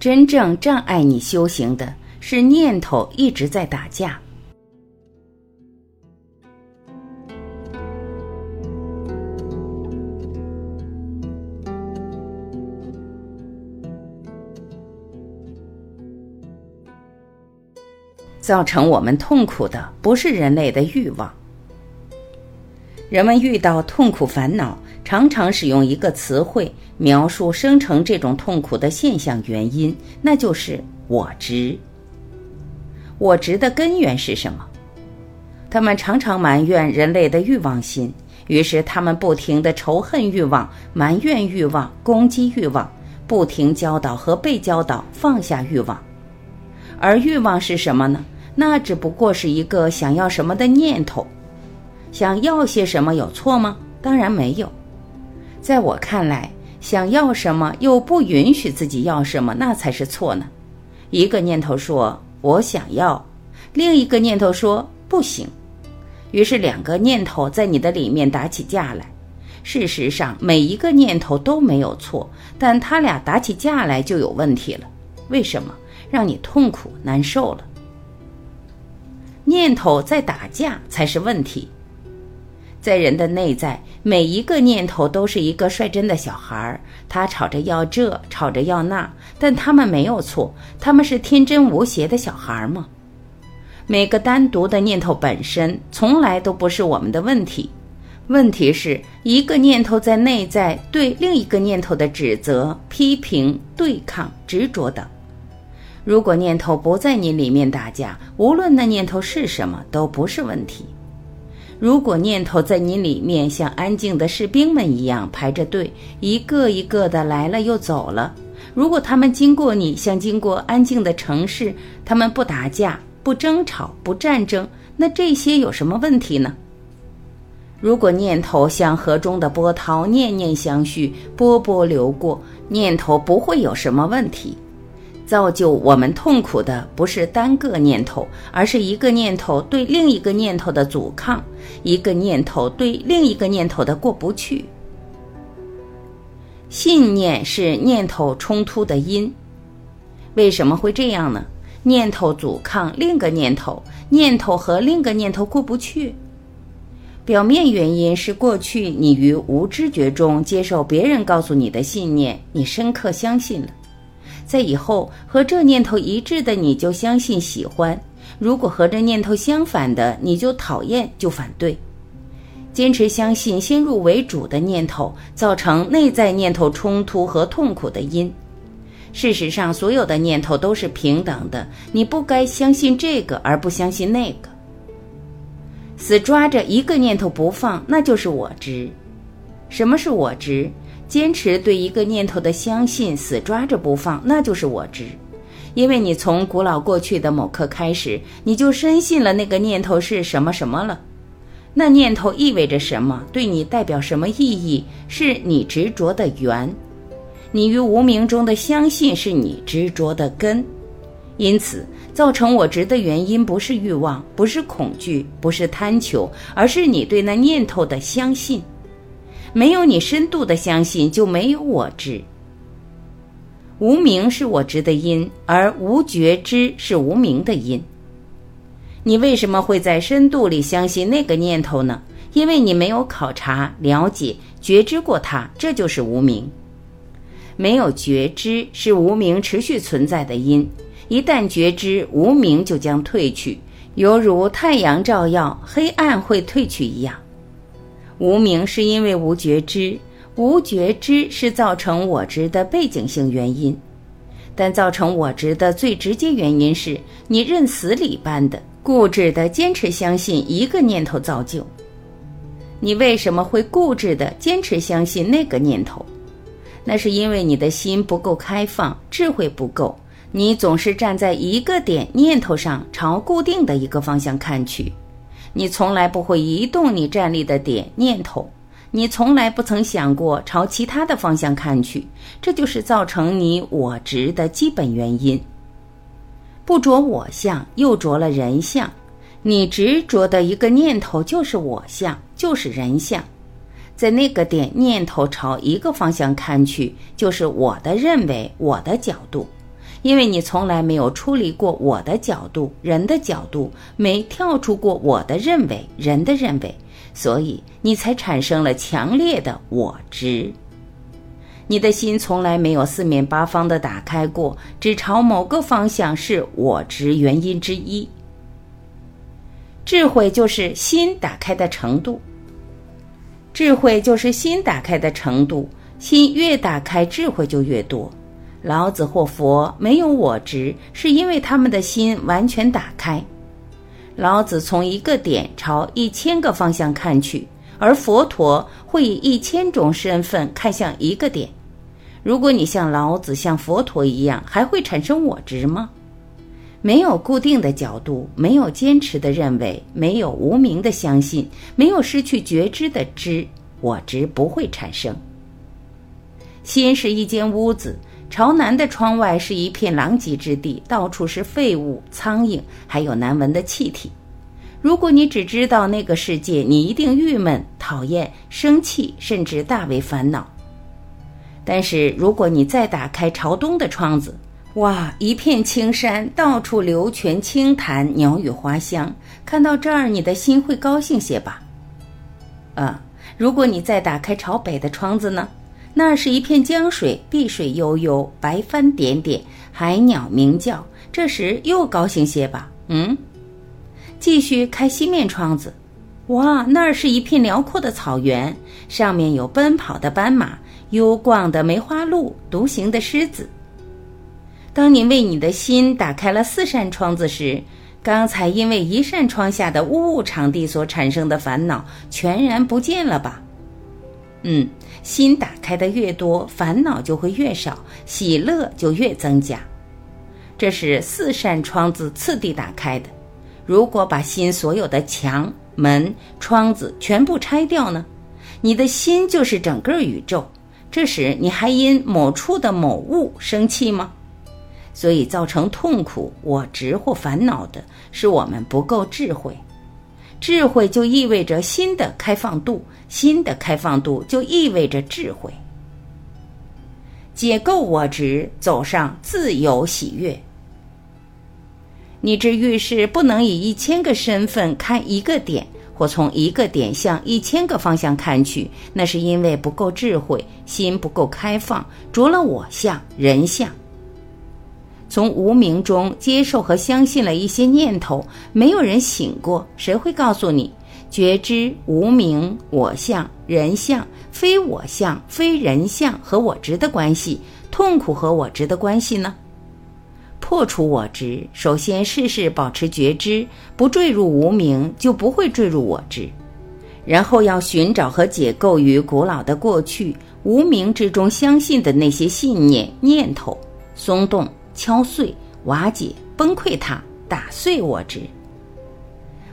真正障碍你修行的是念头一直在打架。造成我们痛苦的不是人类的欲望。人们遇到痛苦烦恼，常常使用一个词汇描述生成这种痛苦的现象原因，那就是我执。我执的根源是什么？他们常常埋怨人类的欲望心，于是他们不停的仇恨欲望、埋怨欲望、攻击欲望，不停教导和被教导放下欲望。而欲望是什么呢？那只不过是一个想要什么的念头。想要些什么有错吗？当然没有。在我看来，想要什么又不允许自己要什么，那才是错呢。一个念头说“我想要”，另一个念头说“不行”，于是两个念头在你的里面打起架来。事实上，每一个念头都没有错，但他俩打起架来就有问题了。为什么？让你痛苦难受了。念头在打架才是问题。在人的内在，每一个念头都是一个率真的小孩儿，他吵着要这，吵着要那，但他们没有错，他们是天真无邪的小孩儿吗？每个单独的念头本身从来都不是我们的问题，问题是一个念头在内在对另一个念头的指责、批评、对抗、执着等。如果念头不在你里面打架，无论那念头是什么，都不是问题。如果念头在你里面像安静的士兵们一样排着队，一个一个的来了又走了；如果他们经过你像经过安静的城市，他们不打架、不争吵、不战争，那这些有什么问题呢？如果念头像河中的波涛，念念相续，波波流过，念头不会有什么问题。造就我们痛苦的不是单个念头，而是一个念头对另一个念头的阻抗，一个念头对另一个念头的过不去。信念是念头冲突的因，为什么会这样呢？念头阻抗另一个念头，念头和另一个念头过不去。表面原因是过去你于无知觉中接受别人告诉你的信念，你深刻相信了。在以后和这念头一致的，你就相信喜欢；如果和这念头相反的，你就讨厌就反对。坚持相信先入为主的念头，造成内在念头冲突和痛苦的因。事实上，所有的念头都是平等的，你不该相信这个而不相信那个。死抓着一个念头不放，那就是我执。什么是我执？坚持对一个念头的相信，死抓着不放，那就是我执。因为你从古老过去的某刻开始，你就深信了那个念头是什么什么了。那念头意味着什么？对你代表什么意义？是你执着的缘。你于无名中的相信是你执着的根。因此，造成我执的原因不是欲望，不是恐惧，不是贪求，而是你对那念头的相信。没有你深度的相信，就没有我知。无名是我知的因，而无觉知是无名的因。你为什么会在深度里相信那个念头呢？因为你没有考察、了解、觉知过它，这就是无名。没有觉知是无名持续存在的因，一旦觉知，无名就将退去，犹如太阳照耀，黑暗会退去一样。无名是因为无觉知，无觉知是造成我执的背景性原因，但造成我执的最直接原因是你认死理般的固执的坚持相信一个念头造就。你为什么会固执的坚持相信那个念头？那是因为你的心不够开放，智慧不够，你总是站在一个点念头上，朝固定的一个方向看去。你从来不会移动你站立的点念头，你从来不曾想过朝其他的方向看去，这就是造成你我执的基本原因。不着我相，又着了人相，你执着的一个念头就是我相，就是人相，在那个点念头朝一个方向看去，就是我的认为，我的角度，因为你从来没有出离过我的角度、人的角度，没跳出过我的认为、人的认为，所以你才产生了强烈的我执。你的心从来没有四面八方的打开过，只朝某个方向是我执原因之一。智慧就是心打开的程度，智慧就是心打开的程度，心越打开，智慧就越多。老子或佛没有我执，是因为他们的心完全打开。老子从一个点朝一千个方向看去，而佛陀会以一千种身份看向一个点。如果你像老子、像佛陀一样，还会产生我执吗？没有固定的角度，没有坚持的认为，没有无名的相信，没有失去觉知的知，我执不会产生。心是一间屋子。朝南的窗外是一片狼藉之地，到处是废物、苍蝇，还有难闻的气体。如果你只知道那个世界，你一定郁闷、讨厌、生气，甚至大为烦恼。但是如果你再打开朝东的窗子，哇，一片青山，到处流泉清潭，鸟语花香，看到这儿，你的心会高兴些吧？啊，如果你再打开朝北的窗子呢？那是一片江水，碧水悠悠，白帆点点，海鸟鸣叫。这时又高兴些吧？嗯，继续开西面窗子，哇，那儿是一片辽阔的草原，上面有奔跑的斑马，幽逛的梅花鹿，独行的狮子。当你为你的心打开了四扇窗子时，刚才因为一扇窗下的污物场地所产生的烦恼全然不见了吧？嗯。心打开的越多，烦恼就会越少，喜乐就越增加。这是四扇窗子次第打开的。如果把心所有的墙、门、窗子全部拆掉呢？你的心就是整个宇宙。这时你还因某处的某物生气吗？所以造成痛苦、我执或烦恼的是我们不够智慧。智慧就意味着新的开放度，新的开放度就意味着智慧。解构我执，走上自由喜悦。你之遇事不能以一千个身份看一个点，或从一个点向一千个方向看去，那是因为不够智慧，心不够开放，着了我相、人相。从无名中接受和相信了一些念头，没有人醒过。谁会告诉你，觉知无名、我相、人相、非我相、非人相和我执的关系，痛苦和我执的关系呢？破除我执，首先事事保持觉知，不坠入无名，就不会坠入我执。然后要寻找和解构于古老的过去无名之中相信的那些信念、念头，松动。敲碎、瓦解、崩溃它，打碎我执。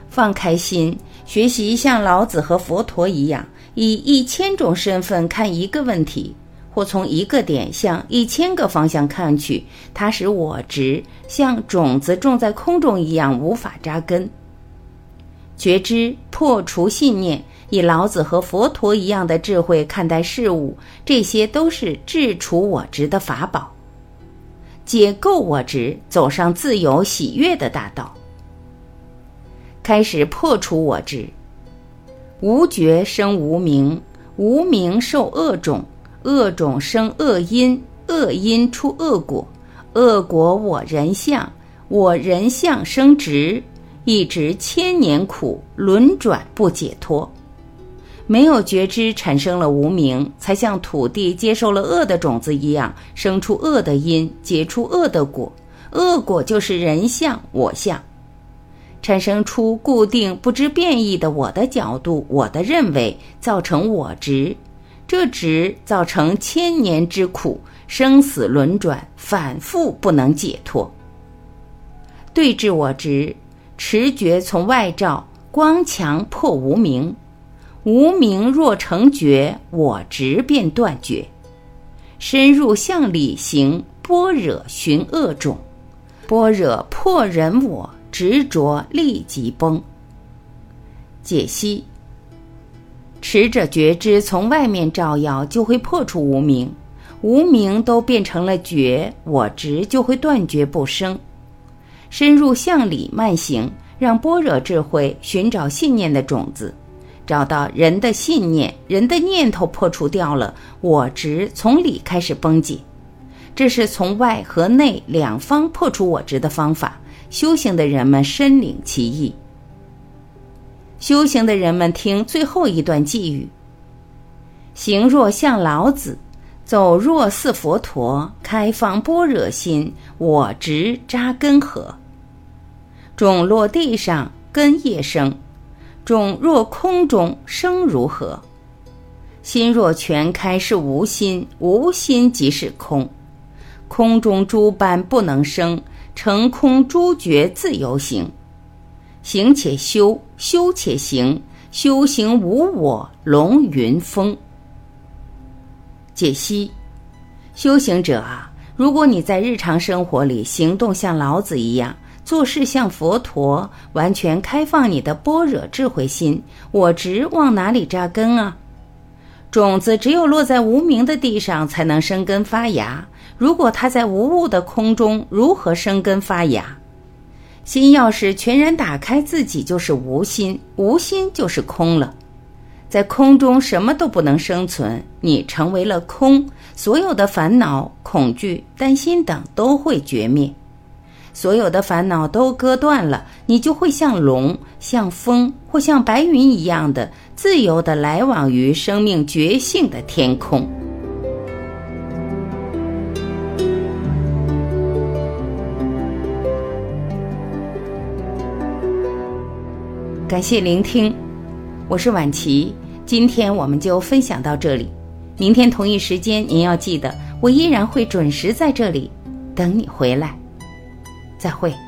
放开心，学习像老子和佛陀一样，以一千种身份看一个问题，或从一个点向一千个方向看去，它使我执像种子种在空中一样无法扎根。觉知、破除信念，以老子和佛陀一样的智慧看待事物，这些都是治除我执的法宝。解构我执，走上自由喜悦的大道。开始破除我执。无觉生无名，无名受恶种，恶种生恶因，恶因出恶果，恶果我人相，我人相生执，一直千年苦，轮转不解脱。没有觉知，产生了无名，才像土地接受了恶的种子一样，生出恶的因，结出恶的果。恶果就是人相、我相，产生出固定不知变异的我的角度、我的认为，造成我执。这执造成千年之苦，生死轮转，反复不能解脱。对治我执，持觉从外照，光强破无名。无名若成觉，我执便断绝。深入向里行，般若寻恶种，般若破人我执着，立即崩。解析：持着觉知从外面照耀，就会破除无名。无名都变成了觉，我执就会断绝不生。深入向里慢行，让般若智慧寻找信念的种子，找到人的信念，人的念头破除掉了，我执从里开始崩解。这是从外和内两方破除我执的方法。修行的人们深领其意。修行的人们听最后一段寄语：行若像老子，走若似佛陀，开放般若心，我执扎根河？种落地上，根叶生；种若空中，生如何？心若全开是无心，无心即是空。空中诸般不能生，成空诸觉自由行。行且修，修且行，修行无我，龙云峰。解析：修行者啊，如果你在日常生活里行动像老子一样。做事像佛陀，完全开放你的般若智慧心，我执往哪里扎根啊？种子只有落在无名的地上，才能生根发芽。如果它在无物的空中，如何生根发芽？心要是全然打开，自己就是无心，无心就是空了。在空中，什么都不能生存，你成为了空，所有的烦恼、恐惧、担心等都会绝灭。所有的烦恼都割断了，你就会像龙、像风或像白云一样的自由的来往于生命觉性的天空。感谢聆听，我是婉琪，今天我们就分享到这里。明天同一时间，您要记得，我依然会准时在这里等你回来。再会。